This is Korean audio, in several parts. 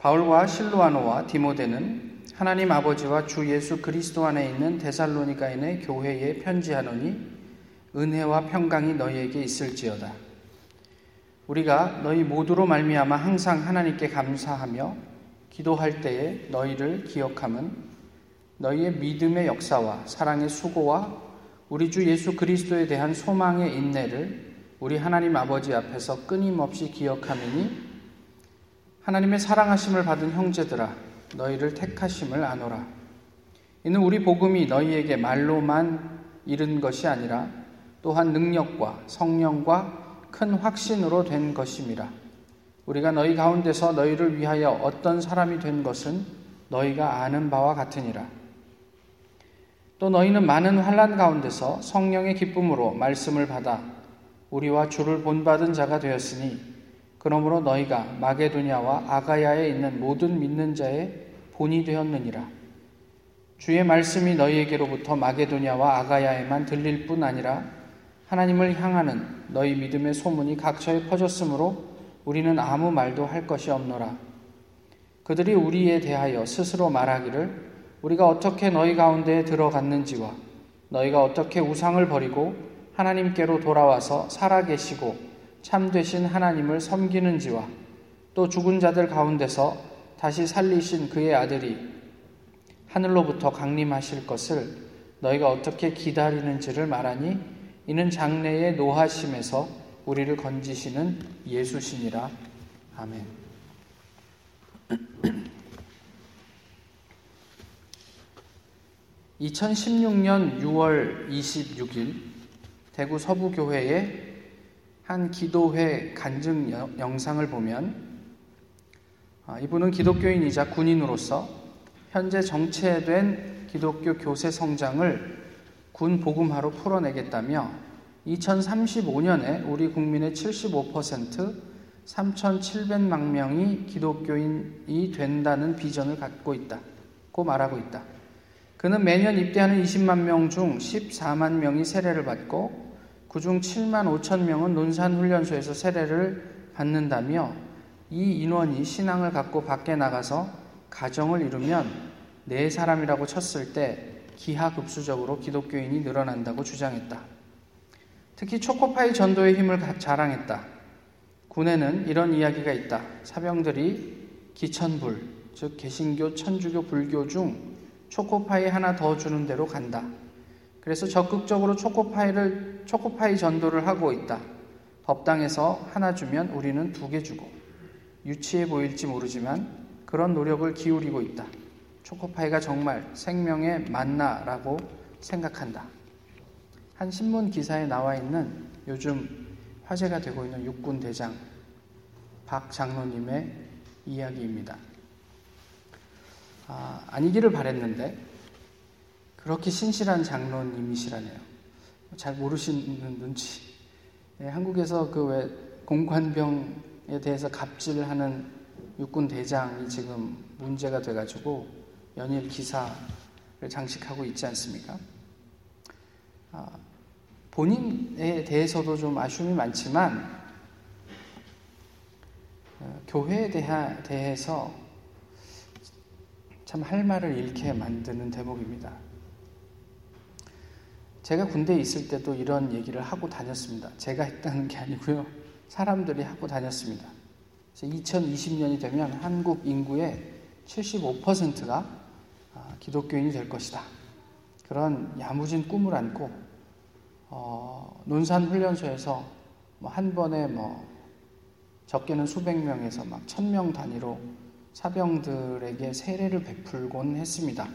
바울과 실로아노와 디모데는 하나님 아버지와 주 예수 그리스도 안에 있는 데살로니가인의 교회에 편지하노니 은혜와 평강이 너희에게 있을지어다. 우리가 너희 모두로 말미암아 항상 하나님께 감사하며 기도할 때에 너희를 기억함은 너희의 믿음의 역사와 사랑의 수고와 우리 주 예수 그리스도에 대한 소망의 인내를 우리 하나님 아버지 앞에서 끊임없이 기억함이니 하나님의 사랑하심을 받은 형제들아 너희를 택하심을 아노라. 이는 우리 복음이 너희에게 말로만 이른 것이 아니라 또한 능력과 성령과 큰 확신으로 된 것임이라. 우리가 너희 가운데서 너희를 위하여 어떤 사람이 된 것은 너희가 아는 바와 같으니라. 또 너희는 많은 환란 가운데서 성령의 기쁨으로 말씀을 받아 우리와 주를 본받은 자가 되었으니 그러므로 너희가 마게도냐와 아가야에 있는 모든 믿는 자의 본이 되었느니라. 주의 말씀이 너희에게로부터 마게도냐와 아가야에만 들릴 뿐 아니라 하나님을 향하는 너희 믿음의 소문이 각처에 퍼졌으므로 우리는 아무 말도 할 것이 없노라. 그들이 우리에 대하여 스스로 말하기를 우리가 어떻게 너희 가운데에 들어갔는지와 너희가 어떻게 우상을 버리고 하나님께로 돌아와서 살아계시고 참되신 하나님을 섬기는지와 또 죽은 자들 가운데서 다시 살리신 그의 아들이 하늘로부터 강림하실 것을 너희가 어떻게 기다리는지를 말하니 이는 장래의 노하심에서 우리를 건지시는 예수시니라. 아멘. (2016년 6월 26일) 대구 서부교회에 한 기도회 간증 영상을 보면 아, 이분은 기독교인이자 군인으로서 현재 정체된 기독교 교세 성장을 군 복음화로 풀어내겠다며 2035년에 우리 국민의 75% 3,700만 명이 기독교인이 된다는 비전을 갖고 있다고 말하고 있다. 그는 매년 입대하는 20만 명 중 14만 명이 세례를 받고 그중 7만 5천 명은 논산훈련소에서 세례를 받는다며 이 인원이 신앙을 갖고 밖에 나가서 가정을 이루면 네 사람이라고 쳤을 때 기하급수적으로 기독교인이 늘어난다고 주장했다. 특히 초코파이 전도의 힘을 자랑했다. 군에는 이런 이야기가 있다. 사병들이 기천불, 즉 개신교, 천주교, 불교 중 초코파이 하나 더 주는 대로 간다. 그래서 적극적으로 초코파이를 초코파이 전도를 하고 있다. 법당에서 하나 주면 우리는 두 개 주고 유치해 보일지 모르지만 그런 노력을 기울이고 있다. 초코파이가 정말 생명의 만나라고 생각한다. 한 신문 기사에 나와 있는 요즘 화제가 되고 있는 육군 대장 박 장로님의 이야기입니다. 아, 아니기를 바랬는데 그렇게 신실한 장로님이시라네요. 잘 모르시는 눈치. 네, 한국에서 그 왜 공관병에 대해서 갑질하는 육군 대장이 지금 문제가 돼가지고 연일 기사를 장식하고 있지 않습니까? 아, 본인에 대해서도 좀 아쉬움이 많지만 어, 교회에 대하, 대해서 참 할 말을 잃게 만드는 대목입니다. 제가 군대에 있을 때도 이런 얘기를 하고 다녔습니다. 제가 했다는 게 아니고요. 사람들이 하고 다녔습니다. 2020년이 되면 한국 인구의 75%가 아, 기독교인이 될 것이다. 그런 야무진 꿈을 안고 어, 논산 훈련소에서 뭐 한 번에 뭐 적게는 수백 명에서 막 천 명 단위로 사병들에게 세례를 베풀곤 했습니다.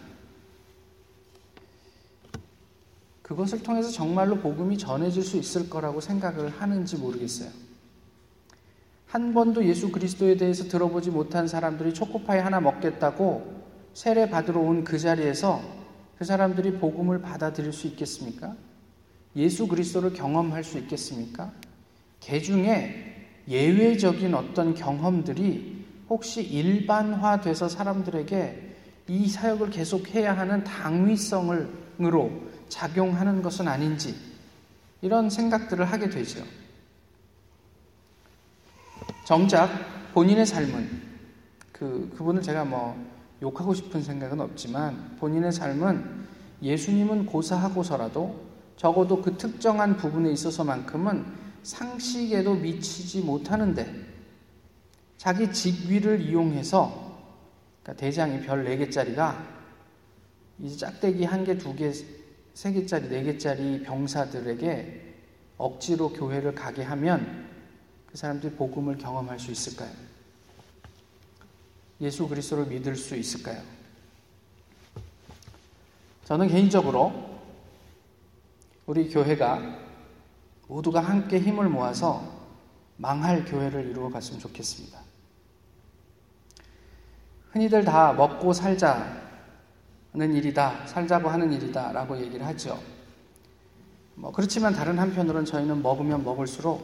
그것을 통해서 정말로 복음이 전해질 수 있을 거라고 생각을 하는지 모르겠어요. 한 번도 예수 그리스도에 대해서 들어보지 못한 사람들이 초코파이 하나 먹겠다고 세례 받으러 온 그 자리에서 그 사람들이 복음을 받아들일 수 있겠습니까? 예수 그리스도를 경험할 수 있겠습니까? 개 중에 예외적인 어떤 경험들이 혹시 일반화돼서 사람들에게 이 사역을 계속해야 하는 당위성으로 작용하는 것은 아닌지 이런 생각들을 하게 되죠. 정작 본인의 삶은 그, 그분을 제가 뭐 욕하고 싶은 생각은 없지만 본인의 삶은 예수님은 고사하고서라도 적어도 그 특정한 부분에 있어서만큼은 상식에도 미치지 못하는데 자기 직위를 이용해서 그러니까 대장이 별 4개짜리가 이제 짝대기 한 개, 두 개, 세 개짜리, 네 개짜리 병사들에게 억지로 교회를 가게 하면 그 사람들이 복음을 경험할 수 있을까요? 예수 그리스도를 믿을 수 있을까요? 저는 개인적으로 우리 교회가 모두가 함께 힘을 모아서 망할 교회를 이루어 갔으면 좋겠습니다. 흔히들 다 먹고 살자 는 일이다, 살자고 하는 일이다 라고 얘기를 하죠. 뭐 그렇지만 다른 한편으로는 저희는 먹으면 먹을수록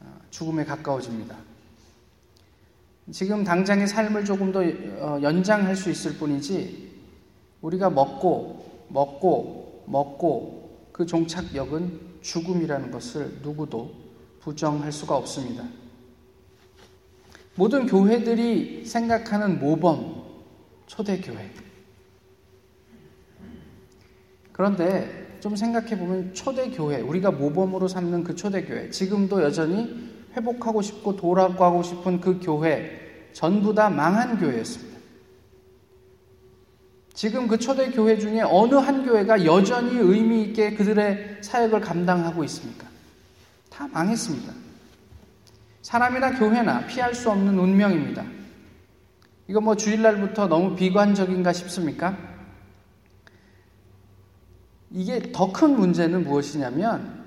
어, 죽음에 가까워집니다. 지금 당장의 삶을 조금 더 어, 연장할 수 있을 뿐이지 우리가 먹고 먹고 먹고 그 종착역은 죽음이라는 것을 누구도 부정할 수가 없습니다. 모든 교회들이 생각하는 모범 초대교회. 그런데 좀 생각해 보면 초대교회, 우리가 모범으로 삼는 그 초대교회, 지금도 여전히 회복하고 싶고 돌아가고 싶은 그 교회, 전부 다 망한 교회였습니다. 지금 그 초대교회 중에 어느 한 교회가 여전히 의미 있게 그들의 사역을 감당하고 있습니까? 다 망했습니다. 사람이나 교회나 피할 수 없는 운명입니다. 이거 뭐 주일날부터 너무 비관적인가 싶습니까? 이게 더 큰 문제는 무엇이냐면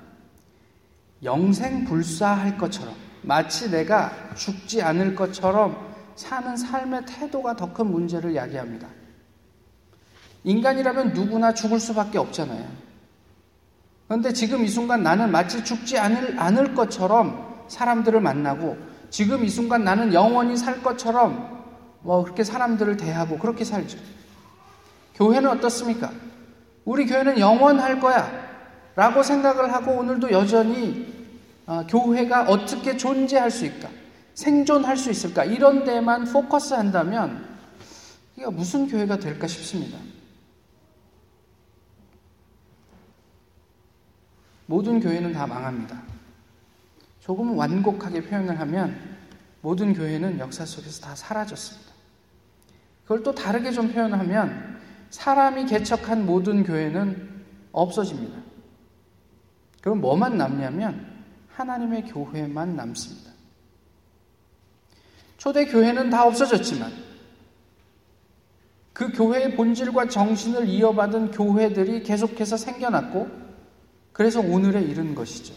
영생 불사할 것처럼 마치 내가 죽지 않을 것처럼 사는 삶의 태도가 더 큰 문제를 야기합니다. 인간이라면 누구나 죽을 수밖에 없잖아요. 그런데 지금 이 순간 나는 마치 죽지 않을, 않을 것처럼 사람들을 만나고 지금 이 순간 나는 영원히 살 것처럼 뭐 그렇게 사람들을 대하고 그렇게 살죠. 교회는 어떻습니까? 우리 교회는 영원할 거야. 라고 생각을 하고 오늘도 여전히 어, 교회가 어떻게 존재할 수 있을까? 생존할 수 있을까? 이런 데만 포커스 한다면 이게 무슨 교회가 될까 싶습니다. 모든 교회는 다 망합니다. 조금 완곡하게 표현을 하면 모든 교회는 역사 속에서 다 사라졌습니다. 그걸 또 다르게 좀 표현하면 사람이 개척한 모든 교회는 없어집니다. 그럼 뭐만 남냐면 하나님의 교회만 남습니다. 초대 교회는 다 없어졌지만 그 교회의 본질과 정신을 이어받은 교회들이 계속해서 생겨났고 그래서 오늘에 이른 것이죠.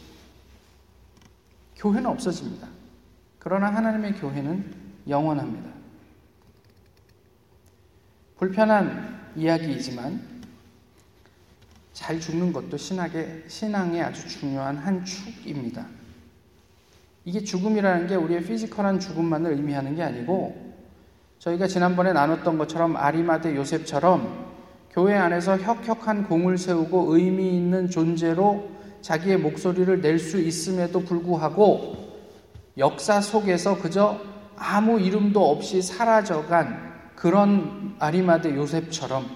교회는 없어집니다. 그러나 하나님의 교회는 영원합니다. 불편한 이야기이지만 잘 죽는 것도 신학의, 신앙의 아주 중요한 한 축입니다. 이게 죽음이라는 게 우리의 피지컬한 죽음만을 의미하는 게 아니고 저희가 지난번에 나눴던 것처럼 아리마대 요셉처럼 교회 안에서 혁혁한 공을 세우고 의미 있는 존재로 자기의 목소리를 낼 수 있음에도 불구하고 역사 속에서 그저 아무 이름도 없이 사라져간 그런 아리마대 요셉처럼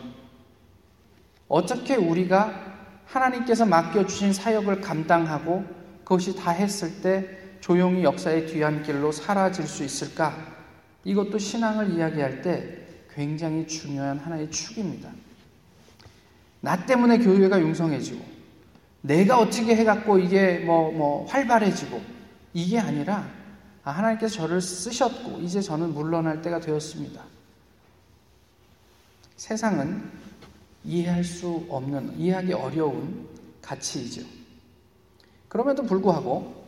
어떻게 우리가 하나님께서 맡겨주신 사역을 감당하고 그것이 다 했을 때 조용히 역사의 뒤안길로 사라질 수 있을까? 이것도 신앙을 이야기할 때 굉장히 중요한 하나의 축입니다. 나 때문에 교회가 융성해지고 내가 어떻게 해갖고 이게 뭐, 뭐, 활발해지고, 이게 아니라, 아, 하나님께서 저를 쓰셨고, 이제 저는 물러날 때가 되었습니다. 세상은 이해할 수 없는, 이해하기 어려운 가치이죠. 그럼에도 불구하고,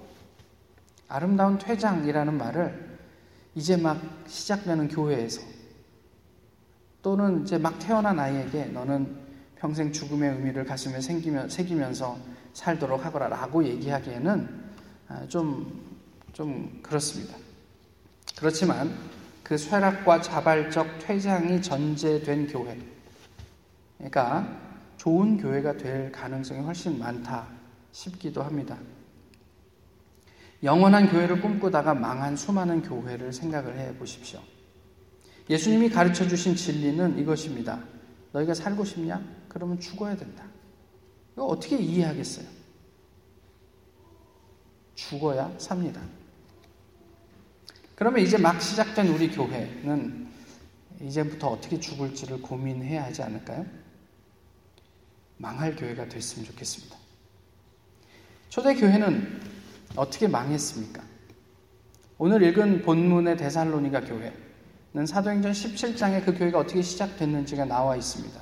아름다운 퇴장이라는 말을 이제 막 시작되는 교회에서 또는 이제 막 태어난 아이에게 너는 평생 죽음의 의미를 가슴에 새기며, 새기면서 살도록 하거라 라고 얘기하기에는 아, 좀, 좀 그렇습니다. 그렇지만 그 쇠락과 자발적 퇴장이 전제된 교회, 그러니까 좋은 교회가 될 가능성이 훨씬 많다 싶기도 합니다. 영원한 교회를 꿈꾸다가 망한 수많은 교회를 생각을 해 보십시오. 예수님이 가르쳐 주신 진리는 이것입니다. 너희가 살고 싶냐? 그러면 죽어야 된다. 이거 어떻게 이해하겠어요? 죽어야 삽니다. 그러면 이제 막 시작된 우리 교회는 이제부터 어떻게 죽을지를 고민해야 하지 않을까요? 망할 교회가 됐으면 좋겠습니다. 초대교회는 어떻게 망했습니까? 오늘 읽은 본문의 데살로니가 교회는 사도행전 17장에 그 교회가 어떻게 시작됐는지가 나와 있습니다.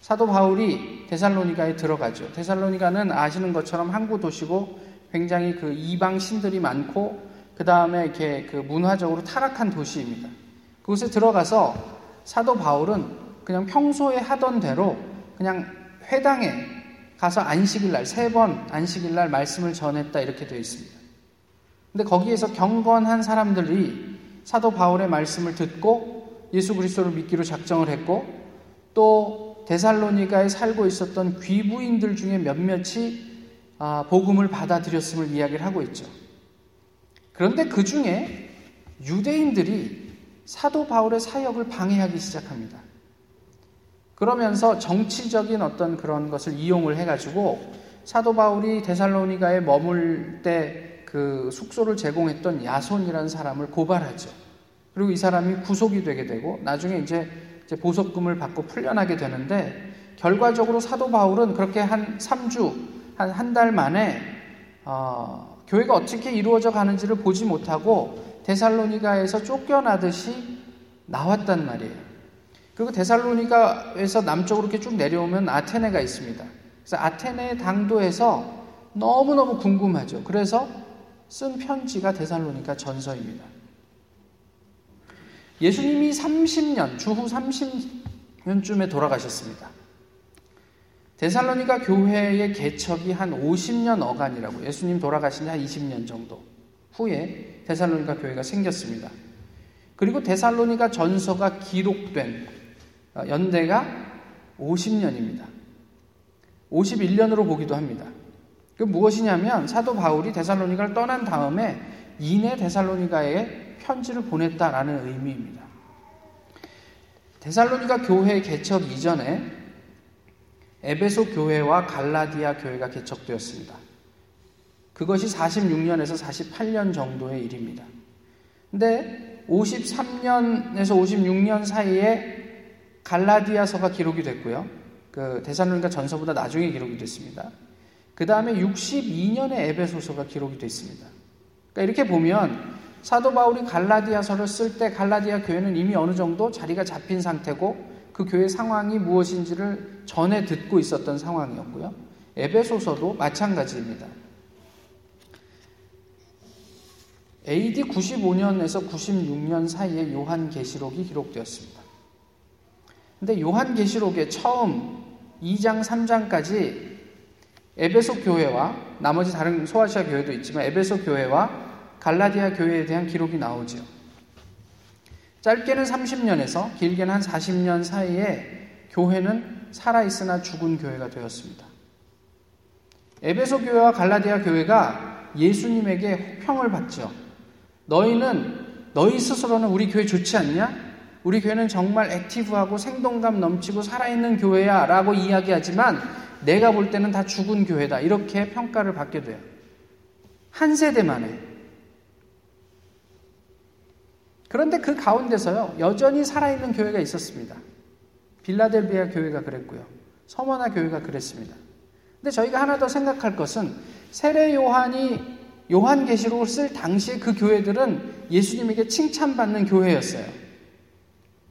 사도 바울이 데살로니가에 들어가죠. 데살로니가는 아시는 것처럼 항구 도시고 굉장히 그 이방 신들이 많고 그 다음에 이렇게 그 문화적으로 타락한 도시입니다. 그곳에 들어가서 사도 바울은 그냥 평소에 하던 대로 그냥 회당에 가서 안식일 날, 세 번 안식일 날 말씀을 전했다 이렇게 되어 있습니다. 근데 거기에서 경건한 사람들이 사도 바울의 말씀을 듣고 예수 그리스도를 믿기로 작정을 했고 또 데살로니가에 살고 있었던 귀부인들 중에 몇몇이 아, 복음을 받아들였음을 이야기를 하고 있죠. 그런데 그 중에 유대인들이 사도 바울의 사역을 방해하기 시작합니다. 그러면서 정치적인 어떤 그런 것을 이용을 해가지고 사도 바울이 데살로니가에 머물 때 그 숙소를 제공했던 야손이라는 사람을 고발하죠. 그리고 이 사람이 구속이 되게 되고 나중에 이제, 보석금을 받고 풀려나게 되는데 결과적으로 사도 바울은 그렇게 한 3주, 한 한 달 만에 어, 교회가 어떻게 이루어져 가는지를 보지 못하고 데살로니가에서 쫓겨나듯이 나왔단 말이에요. 그리고 데살로니가에서 남쪽으로 이렇게 쭉 내려오면 아테네가 있습니다. 그래서 아테네 당도에서 너무너무 궁금하죠. 그래서 쓴 편지가 데살로니가 전서입니다. 예수님이 30년, 주후 30년쯤에 돌아가셨습니다. 데살로니가 교회의 개척이 한 50년 어간이라고 예수님 돌아가신 지 한 20년 정도 후에 데살로니가 교회가 생겼습니다. 그리고 데살로니가 전서가 기록된 어, 연대가 50년입니다. 51년으로 보기도 합니다. 그 무엇이냐면 사도 바울이 데살로니가를 떠난 다음에 이내 데살로니가에 편지를 보냈다라는 의미입니다. 데살로니가 교회 개척 이전에 에베소 교회와 갈라디아 교회가 개척되었습니다. 그것이 46년에서 48년 정도의 일입니다. 근데 53년에서 56년 사이에 갈라디아서가 기록이 됐고요. 그 데살로니가 전서보다 나중에 기록이 됐습니다. 그 다음에 62년에 에베소서가 기록이 됐습니다. 그러니까 이렇게 보면 사도 바울이 갈라디아서를 쓸 때 갈라디아 교회는 이미 어느 정도 자리가 잡힌 상태고 그 교회 상황이 무엇인지를 전에 듣고 있었던 상황이었고요. 에베소서도 마찬가지입니다. AD 95년에서 96년 사이에 요한 계시록이 기록되었습니다. 근데 요한 계시록의 처음 2장, 3장까지 에베소 교회와 나머지 다른 소아시아 교회도 있지만 에베소 교회와 갈라디아 교회에 대한 기록이 나오죠. 짧게는 30년에서 길게는 한 40년 사이에 교회는 살아있으나 죽은 교회가 되었습니다. 에베소 교회와 갈라디아 교회가 예수님에게 평을 받죠. 너희는 너희 스스로는 우리 교회 좋지 않냐? 우리 교회는 정말 액티브하고 생동감 넘치고 살아있는 교회야 라고 이야기하지만 내가 볼 때는 다 죽은 교회다. 이렇게 평가를 받게 돼요. 한 세대 만에. 그런데 그 가운데서요, 여전히 살아있는 교회가 있었습니다. 빌라델비아 교회가 그랬고요. 서머나 교회가 그랬습니다. 근데 저희가 하나 더 생각할 것은 세례 요한이 요한계시록을 쓸 당시에 그 교회들은 예수님에게 칭찬받는 교회였어요.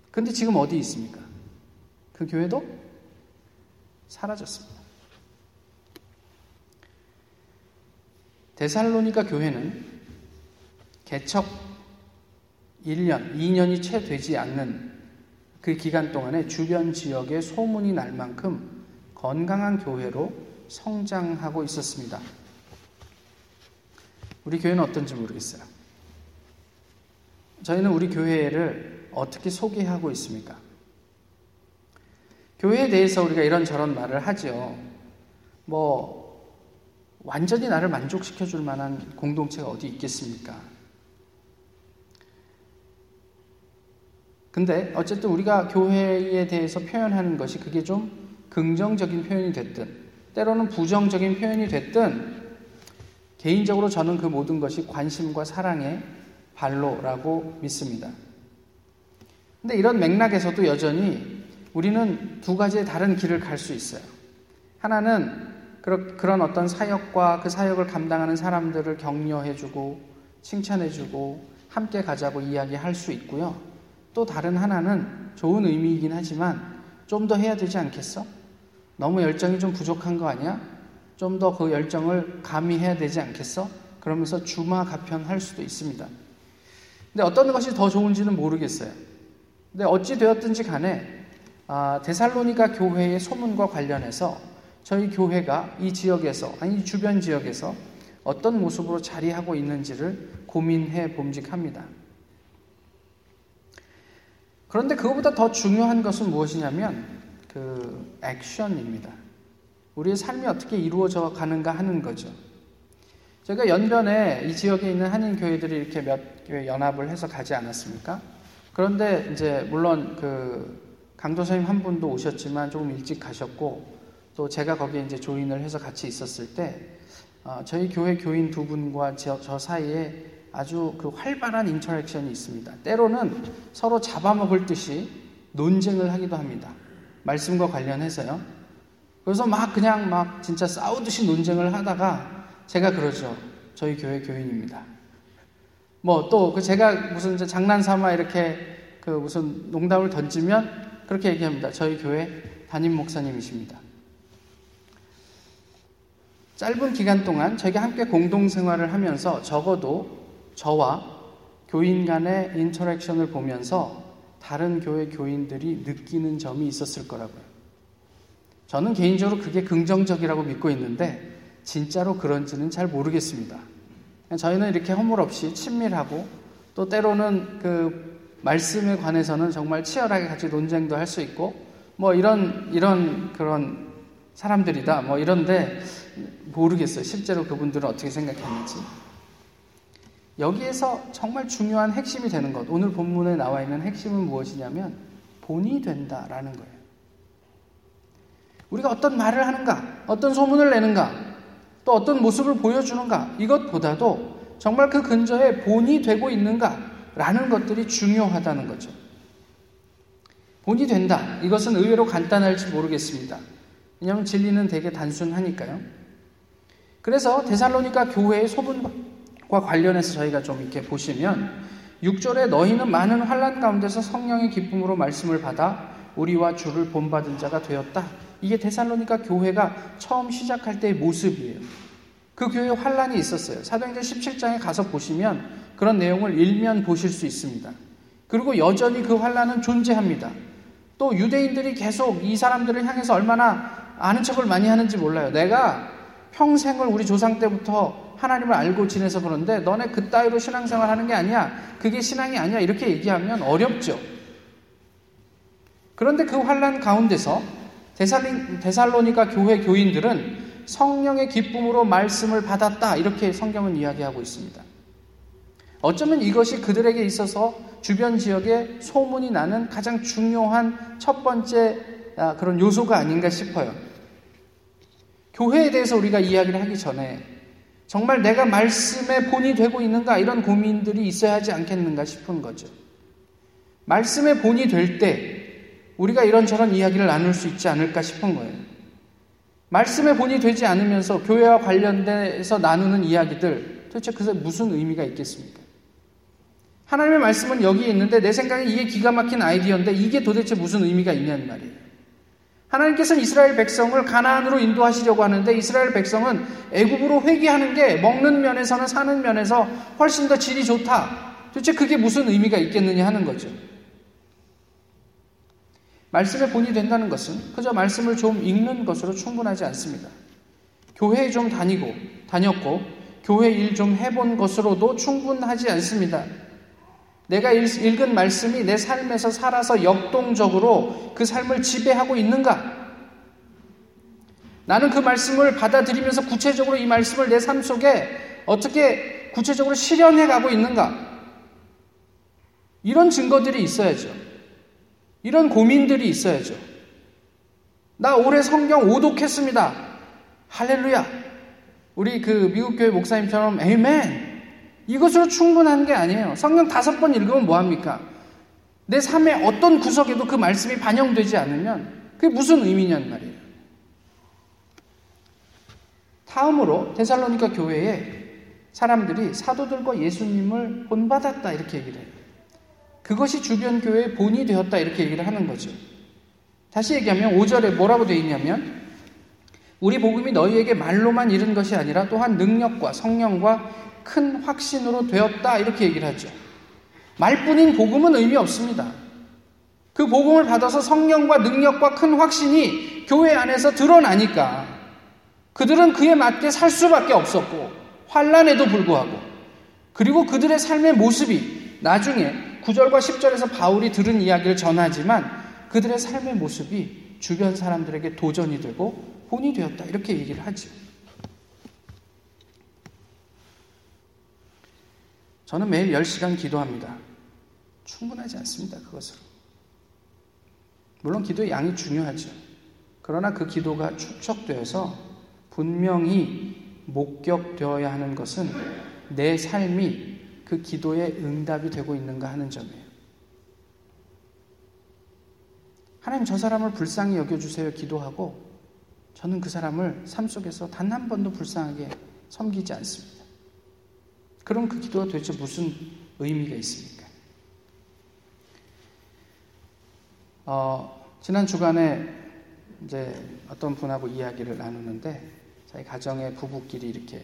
근데 지금 어디 있습니까? 그 교회도 사라졌습니다. 데살로니가 교회는 개척 1년, 2년이 채 되지 않는 그 기간 동안에 주변 지역에 소문이 날 만큼 건강한 교회로 성장하고 있었습니다. 우리 교회는 어떤지 모르겠어요. 저희는 우리 교회를 어떻게 소개하고 있습니까? 교회에 대해서 우리가 이런저런 말을 하죠. 뭐, 완전히 나를 만족시켜 줄 만한 공동체가 어디 있겠습니까? 근데 어쨌든 우리가 교회에 대해서 표현하는 것이 그게 좀 긍정적인 표현이 됐든 때로는 부정적인 표현이 됐든 개인적으로 저는 그 모든 것이 관심과 사랑의 발로라고 믿습니다. 근데 이런 맥락에서도 여전히 우리는 두 가지의 다른 길을 갈 수 있어요. 하나는 그런 어떤 사역과 그 사역을 감당하는 사람들을 격려해주고 칭찬해주고 함께 가자고 이야기할 수 있고요. 또 다른 하나는 좋은 의미이긴 하지만 좀 더 해야 되지 않겠어? 너무 열정이 좀 부족한 거 아니야? 좀 더 그 열정을 가미해야 되지 않겠어? 그러면서 주마가편할 수도 있습니다. 근데 어떤 것이 더 좋은지는 모르겠어요. 근데 어찌 되었든지 간에 아, 데살로니가 교회의 소문과 관련해서 저희 교회가 이 지역에서 아니 주변 지역에서 어떤 모습으로 자리하고 있는지를 고민해 봄직합니다. 그런데 그것보다 더 중요한 것은 무엇이냐면 그 액션입니다. 우리의 삶이 어떻게 이루어져 가는가 하는 거죠. 제가 연변에 이 지역에 있는 한인 교회들이 이렇게 몇 교회 연합을 해서 가지 않았습니까? 그런데 이제 물론 그 강도사님 한 분도 오셨지만 조금 일찍 가셨고 또 제가 거기에 이제 조인을 해서 같이 있었을 때 어, 저희 교회 교인 두 분과 저, 저 사이에 아주 그 활발한 인터랙션이 있습니다. 때로는 서로 잡아먹을 듯이 논쟁을 하기도 합니다. 말씀과 관련해서요. 그래서 막 그냥 막 진짜 싸우듯이 논쟁을 하다가 제가 그러죠. 저희 교회 교인입니다. 뭐 또 그 제가 무슨 장난 삼아 이렇게 그 무슨 농담을 던지면 그렇게 얘기합니다. 저희 교회 담임 목사님이십니다. 짧은 기간 동안 저희가 함께 공동 생활을 하면서 적어도 저와 교인 간의 인터랙션을 보면서 다른 교회 교인들이 느끼는 점이 있었을 거라고요. 저는 개인적으로 그게 긍정적이라고 믿고 있는데 진짜로 그런지는 잘 모르겠습니다. 저희는 이렇게 허물 없이 친밀하고 또 때로는 그 말씀에 관해서는 정말 치열하게 같이 논쟁도 할 수 있고 뭐 이런 이런 그런 사람들이다 뭐 이런데 모르겠어요. 실제로 그분들은 어떻게 생각했는지. 여기에서 정말 중요한 핵심이 되는 것, 오늘 본문에 나와 있는 핵심은 무엇이냐면 본이 된다라는 거예요. 우리가 어떤 말을 하는가, 어떤 소문을 내는가, 또 어떤 모습을 보여주는가, 이것보다도 정말 그 근처에 본이 되고 있는가라는 것들이 중요하다는 거죠. 본이 된다. 이것은 의외로 간단할지 모르겠습니다. 왜냐하면 진리는 되게 단순하니까요. 그래서 데살로니가 교회의 소문 과 관련해서 저희가 좀 이렇게 보시면 6절에 너희는 많은 환란 가운데서 성령의 기쁨으로 말씀을 받아 우리와 주를 본받은 자가 되었다. 이게 데살로니가 교회가 처음 시작할 때의 모습이에요. 그 교회에 환란이 있었어요. 사도행전 17장에 가서 보시면 그런 내용을 일면 보실 수 있습니다. 그리고 여전히 그 환란은 존재합니다. 또 유대인들이 계속 이 사람들을 향해서 얼마나 아는 척을 많이 하는지 몰라요. 내가 평생을 우리 조상 때부터 하나님을 알고 지내서 그런데 너네 그 따위로 신앙생활 하는 게 아니야. 그게 신앙이 아니야. 이렇게 얘기하면 어렵죠. 그런데 그 환란 가운데서 데살로니가 교회 교인들은 성령의 기쁨으로 말씀을 받았다. 이렇게 성경은 이야기하고 있습니다. 어쩌면 이것이 그들에게 있어서 주변 지역에 소문이 나는 가장 중요한 첫 번째 아, 그런 요소가 아닌가 싶어요. 교회에 대해서 우리가 이야기를 하기 전에 정말 내가 말씀에 본이 되고 있는가 이런 고민들이 있어야 하지 않겠는가 싶은 거죠. 말씀에 본이 될 때 우리가 이런저런 이야기를 나눌 수 있지 않을까 싶은 거예요. 말씀에 본이 되지 않으면서 교회와 관련돼서 나누는 이야기들 도대체 그게 무슨 의미가 있겠습니까? 하나님의 말씀은 여기에 있는데 내 생각에 이게 기가 막힌 아이디어인데 이게 도대체 무슨 의미가 있냐는 말이에요. 하나님께서는 이스라엘 백성을 가나안으로 인도하시려고 하는데 이스라엘 백성은 애굽으로 회귀하는 게 먹는 면에서는 사는 면에서 훨씬 더 질이 좋다. 도대체 그게 무슨 의미가 있겠느냐 하는 거죠. 말씀에 본이 된다는 것은 그저 말씀을 좀 읽는 것으로 충분하지 않습니다. 교회에 좀 다니고 다녔고 교회 일 좀 해본 것으로도 충분하지 않습니다. 내가 읽은 말씀이 내 삶에서 살아서 역동적으로 그 삶을 지배하고 있는가? 나는 그 말씀을 받아들이면서 구체적으로 이 말씀을 내 삶 속에 어떻게 구체적으로 실현해 가고 있는가? 이런 증거들이 있어야죠. 이런 고민들이 있어야죠. 나 올해 성경 오독했습니다. 할렐루야. 우리 그 미국 교회 목사님처럼 에이멘. 이것으로 충분한 게 아니에요. 성경 다섯 번 읽으면 뭐합니까? 내 삶의 어떤 구석에도 그 말씀이 반영되지 않으면 그게 무슨 의미냐는 말이에요. 다음으로 데살로니가 교회에 사람들이 사도들과 예수님을 본받았다 이렇게 얘기를 해요. 그것이 주변 교회의 본이 되었다 이렇게 얘기를 하는 거죠. 다시 얘기하면 5절에 뭐라고 되어 있냐면 우리 복음이 너희에게 말로만 이른 것이 아니라 또한 능력과 성령과 큰 확신으로 되었다 이렇게 얘기를 하죠. 말뿐인 복음은 의미 없습니다. 그 복음을 받아서 성령과 능력과 큰 확신이 교회 안에서 드러나니까 그들은 그에 맞게 살 수밖에 없었고 환란에도 불구하고 그리고 그들의 삶의 모습이 나중에 9절과 10절에서 바울이 들은 이야기를 전하지만 그들의 삶의 모습이 주변 사람들에게 도전이 되고 본이 되었다 이렇게 얘기를 하죠. 저는 매일 10시간 기도합니다. 충분하지 않습니다. 그것으로. 물론 기도의 양이 중요하죠. 그러나 그 기도가 축적되어서 분명히 목격되어야 하는 것은 내 삶이 그 기도의 응답이 되고 있는가 하는 점이에요. 하나님 저 사람을 불쌍히 여겨주세요 기도하고 저는 그 사람을 삶 속에서 단 한 번도 불쌍하게 섬기지 않습니다. 그럼 그 기도가 도대체 무슨 의미가 있습니까? 어, 지난 주간에 이제 어떤 분하고 이야기를 나누는데 저희 가정의 부부끼리 이렇게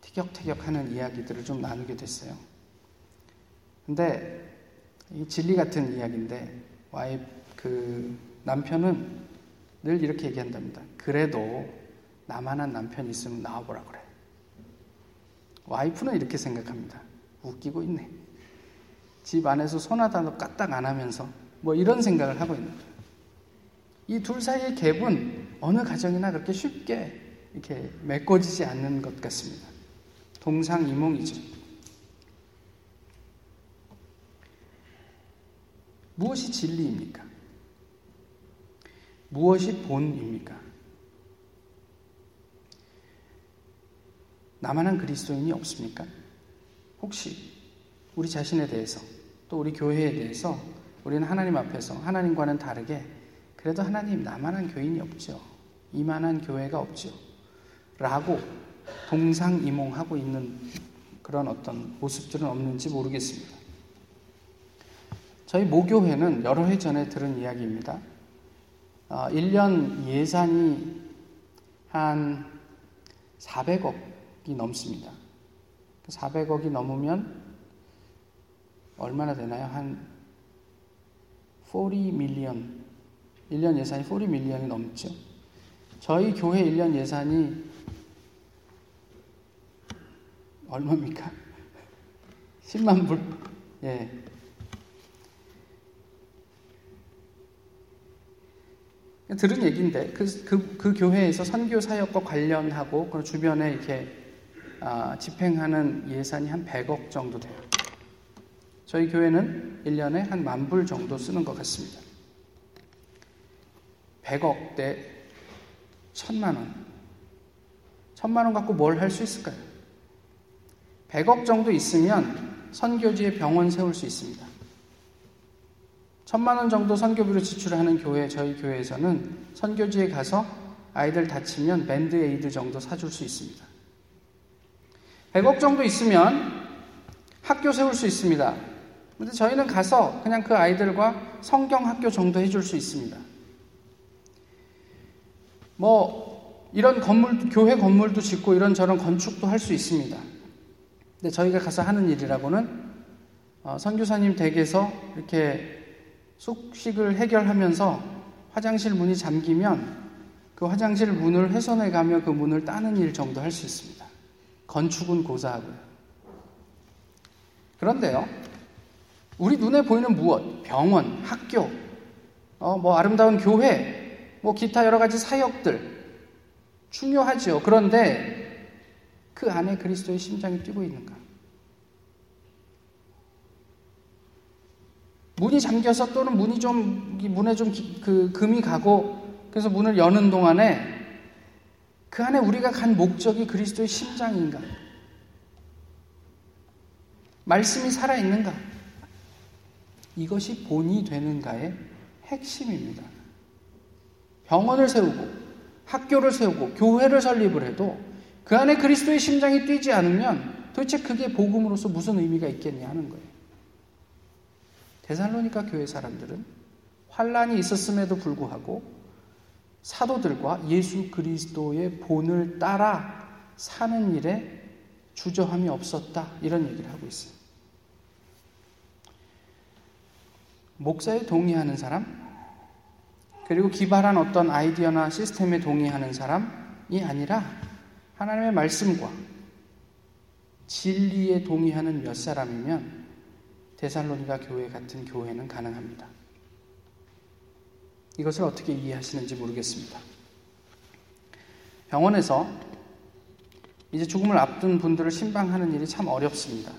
티격태격 하는 이야기들을 좀 나누게 됐어요. 근데 이 진리 같은 이야기인데 와이 그 남편은 늘 이렇게 얘기한답니다. 그래도 나만한 남편이 있으면 나와보라 그래. 와이프는 이렇게 생각합니다. 웃기고 있네. 집 안에서 손하다 까딱 안 하면서 뭐 이런 생각을 하고 있는 거예요. 이 둘 사이의 갭은 어느 가정이나 그렇게 쉽게 이렇게 메꿔지지 않는 것 같습니다. 동상이몽이죠. 무엇이 진리입니까? 무엇이 본입니까? 나만 한 그리스도인이 없습니까? 혹시 우리 자신에 대해서 또 우리 교회에 대해서 우리는 하나님 앞에서 하나님과는 다르게 그래도 하나님 나만한 교인이 없죠. 이만한 교회가 없죠. 라고 동상이몽하고 있는 그런 어떤 모습들은 없는지 모르겠습니다. 저희 모교회는 여러 해 전에 들은 이야기입니다. 1년 어, 예산이 한 400억 이 넘습니다. 400억이 넘으면 얼마나 되나요? 한 40 밀리언. 1년 예산이 40 밀리언이 넘죠. 저희 교회 1년 예산이 얼마입니까? 10만 불? 예. 들은 얘기인데 그, 그, 그 교회에서 선교 사역과 관련하고 그 주변에 이렇게 아, 집행하는 예산이 한 100억 정도 돼요. 저희 교회는 1년에 한 만 불 정도 쓰는 것 같습니다. 100억 대 천만 원. 천만 원 갖고 뭘 할 수 있을까요? 100억 정도 있으면 선교지에 병원 세울 수 있습니다. 천만 원 정도 선교비로 지출하는 교회, 저희 교회에서는 선교지에 가서 아이들 다치면 밴드 에이드 정도 사줄 수 있습니다. 100억 정도 있으면 학교 세울 수 있습니다. 근데 저희는 가서 그냥 그 아이들과 성경 학교 정도 해줄 수 있습니다. 뭐, 이런 건물, 교회 건물도 짓고 이런저런 건축도 할 수 있습니다. 근데 저희가 가서 하는 일이라고는 어, 선교사님 댁에서 이렇게 숙식을 해결하면서 화장실 문이 잠기면 그 화장실 문을 훼손해 가며 그 문을 따는 일 정도 할 수 있습니다. 건축은 고사하고요. 그런데요, 우리 눈에 보이는 무엇? 병원, 학교, 어, 뭐 아름다운 교회, 뭐 기타 여러 가지 사역들 중요하죠. 그런데 그 안에 그리스도의 심장이 뛰고 있는가? 문이 잠겨서 또는 문이 좀 문에 좀 그 금이 가고 그래서 문을 여는 동안에 그 안에 우리가 간 목적이 그리스도의 심장인가? 말씀이 살아있는가? 이것이 본이 되는가의 핵심입니다. 병원을 세우고 학교를 세우고 교회를 설립을 해도 그 안에 그리스도의 심장이 뛰지 않으면 도대체 그게 복음으로서 무슨 의미가 있겠냐 하는 거예요. 데살로니카 교회 사람들은 환란이 있었음에도 불구하고 사도들과 예수 그리스도의 본을 따라 사는 일에 주저함이 없었다 이런 얘기를 하고 있어요. 목사에 동의하는 사람, 그리고 기발한 어떤 아이디어나 시스템에 동의하는 사람이 아니라 하나님의 말씀과 진리에 동의하는 몇 사람이면 데살로니가 교회 같은 교회는 가능합니다. 이것을 어떻게 이해하시는지 모르겠습니다. 병원에서 이제 죽음을 앞둔 분들을 신방하는 일이 참 어렵습니다.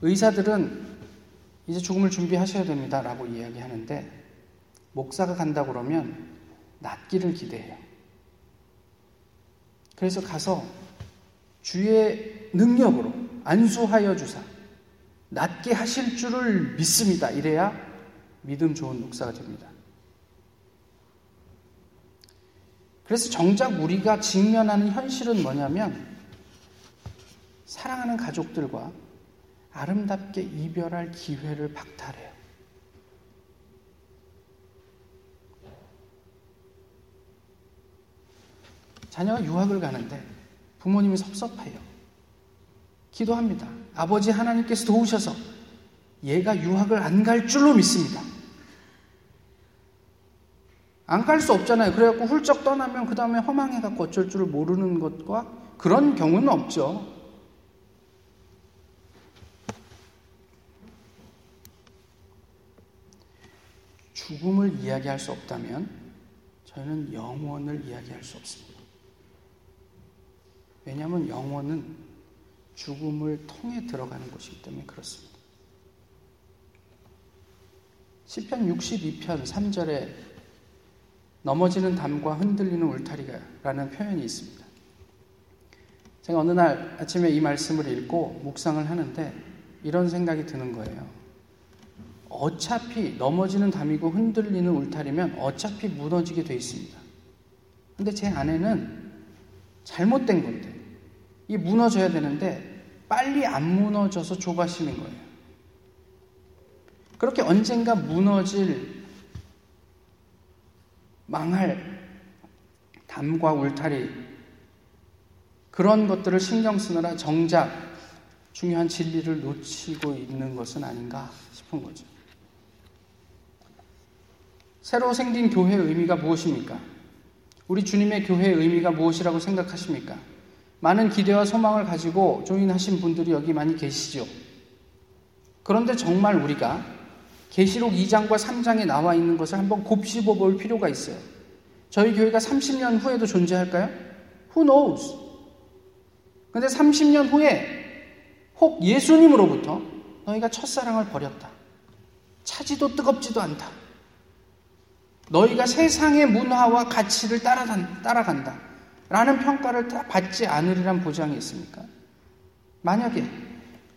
의사들은 이제 죽음을 준비하셔야 됩니다. 라고 이야기하는데, 목사가 간다 그러면 낫기를 기대해요. 그래서 가서 주의 능력으로 안수하여 주사, 낫게 하실 줄을 믿습니다. 이래야 믿음 좋은 목사가 됩니다. 그래서 정작 우리가 직면하는 현실은 뭐냐면, 사랑하는 가족들과 아름답게 이별할 기회를 박탈해요. 자녀가 유학을 가는데 부모님이 섭섭해요. 기도합니다. 아버지 하나님께서 도우셔서 얘가 유학을 안 갈 줄로 믿습니다. 안 갈 수 없잖아요. 그래갖고 훌쩍 떠나면 그 다음에 허망해갖고 어쩔 줄을 모르는 것과 그런 경우는 없죠. 죽음을 이야기할 수 없다면 저희는 영원을 이야기할 수 없습니다. 왜냐하면 영원은 죽음을 통해 들어가는 곳이기 때문에 그렇습니다. 10편 62편 3절에 넘어지는 담과 흔들리는 울타리가라는 표현이 있습니다. 제가 어느 날 아침에 이 말씀을 읽고 묵상을 하는데 이런 생각이 드는 거예요. 어차피 넘어지는 담이고 흔들리는 울타리면 어차피 무너지게 돼 있습니다. 근데 제 아내는 잘못된 건데, 이 무너져야 되는데 빨리 안 무너져서 조바심인 거예요. 그렇게 언젠가 무너질 망할 담과 울타리 그런 것들을 신경 쓰느라 정작 중요한 진리를 놓치고 있는 것은 아닌가 싶은 거죠. 새로 생긴 교회의 의미가 무엇입니까? 우리 주님의 교회의 의미가 무엇이라고 생각하십니까? 많은 기대와 소망을 가지고 조인하신 분들이 여기 많이 계시죠. 그런데 정말 우리가 계시록 2장과 3장에 나와 있는 것을 한번 곱씹어 볼 필요가 있어요. 저희 교회가 30년 후에도 존재할까요? Who knows? 근데 30년 후에 혹 예수님으로부터 너희가 첫사랑을 버렸다. 차지도 뜨겁지도 않다. 너희가 세상의 문화와 가치를 따라간다. 라는 평가를 받지 않으리란 보장이 있습니까? 만약에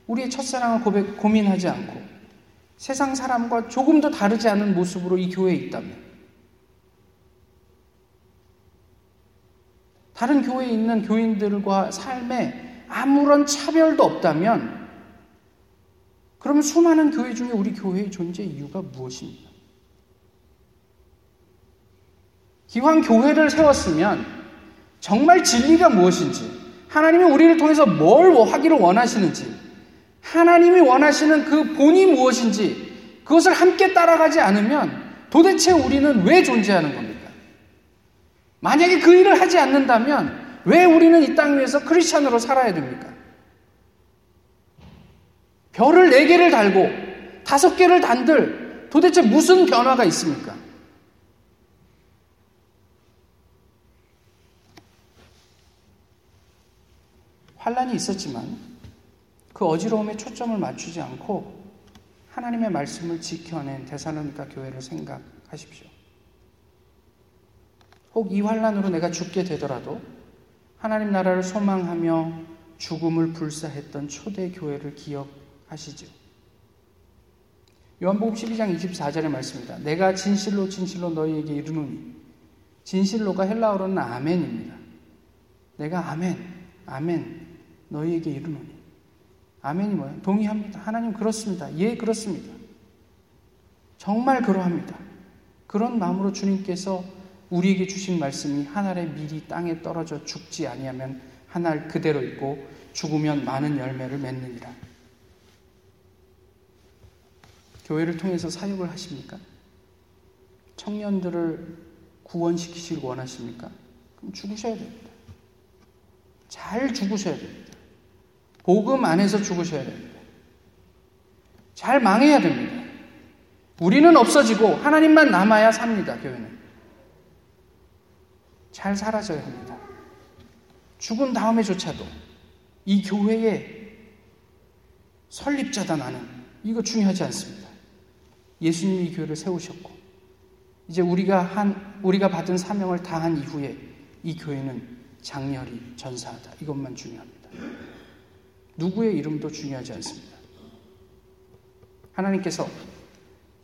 우리의 첫사랑을 고백, 고민하지 않고 세상 사람과 조금도 다르지 않은 모습으로 이 교회에 있다면 다른 교회에 있는 교인들과 삶에 아무런 차별도 없다면 그럼 수많은 교회 중에 우리 교회의 존재 이유가 무엇입니까? 기왕 교회를 세웠으면 정말 진리가 무엇인지, 하나님이 우리를 통해서 뭘 하기를 원하시는지, 하나님이 원하시는 그 본이 무엇인지, 그것을 함께 따라가지 않으면 도대체 우리는 왜 존재하는 겁니까? 만약에 그 일을 하지 않는다면 왜 우리는 이 땅 위에서 크리스찬으로 살아야 됩니까? 별을 네 개를 달고 다섯 개를 단들 도대체 무슨 변화가 있습니까? 환란이 있었지만 그 어지러움에 초점을 맞추지 않고 하나님의 말씀을 지켜낸 데살로니가 교회를 생각하십시오. 혹 이 환란으로 내가 죽게 되더라도 하나님 나라를 소망하며 죽음을 불사했던 초대 교회를 기억하시죠. 요한복음 12장 24절의 말씀입니다. 내가 진실로 진실로 너희에게 이르노니 진실로가 헬라어로는 아멘입니다. 내가 아멘, 아멘 너희에게 이르노니 아멘이 뭐예요? 동의합니다. 하나님 그렇습니다. 예 그렇습니다. 정말 그러합니다. 그런 마음으로 주님께서 우리에게 주신 말씀이 하늘의 밀이 땅에 떨어져 죽지 아니하면 하늘 그대로 있고 죽으면 많은 열매를 맺느니라. 교회를 통해서 사역을 하십니까? 청년들을 구원시키시길 원하십니까? 그럼 죽으셔야 됩니다. 잘 죽으셔야 됩니다. 복음 안에서 죽으셔야 됩니다. 잘 망해야 됩니다. 우리는 없어지고 하나님만 남아야 삽니다, 교회는. 잘 사라져야 합니다. 죽은 다음에조차도 이 교회의 설립자다 나는 이거 중요하지 않습니다. 예수님이 이 교회를 세우셨고 이제 우리가 한 우리가 받은 사명을 다한 이후에 이 교회는 장렬히 전사하다. 이것만 중요합니다. 누구의 이름도 중요하지 않습니다. 하나님께서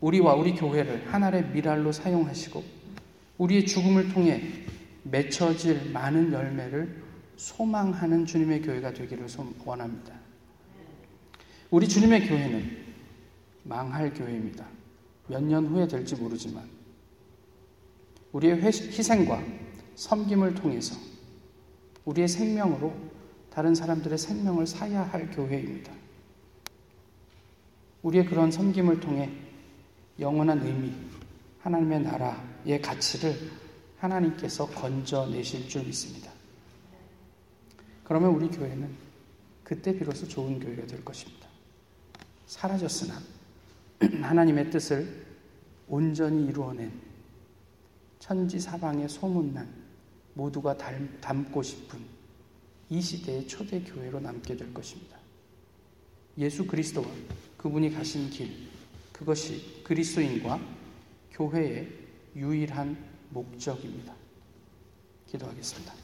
우리와 우리 교회를 하나의 미랄로 사용하시고 우리의 죽음을 통해 맺혀질 많은 열매를 소망하는 주님의 교회가 되기를 원합니다. 우리 주님의 교회는 망할 교회입니다. 몇 년 후에 될지 모르지만 우리의 희생과 섬김을 통해서 우리의 생명으로 다른 사람들의 생명을 사야 할 교회입니다. 우리의 그런 섬김을 통해 영원한 의미, 하나님의 나라의 가치를 하나님께서 건져내실 줄 믿습니다. 그러면 우리 교회는 그때 비로소 좋은 교회가 될 것입니다. 사라졌으나 하나님의 뜻을 온전히 이루어낸 천지 사방에 소문난 모두가 닮고 싶은 이 시대의 초대 교회로 남게 될 것입니다. 예수 그리스도와 그분이 가신 길, 그것이 그리스도인과 교회의 유일한 목적입니다. 기도하겠습니다.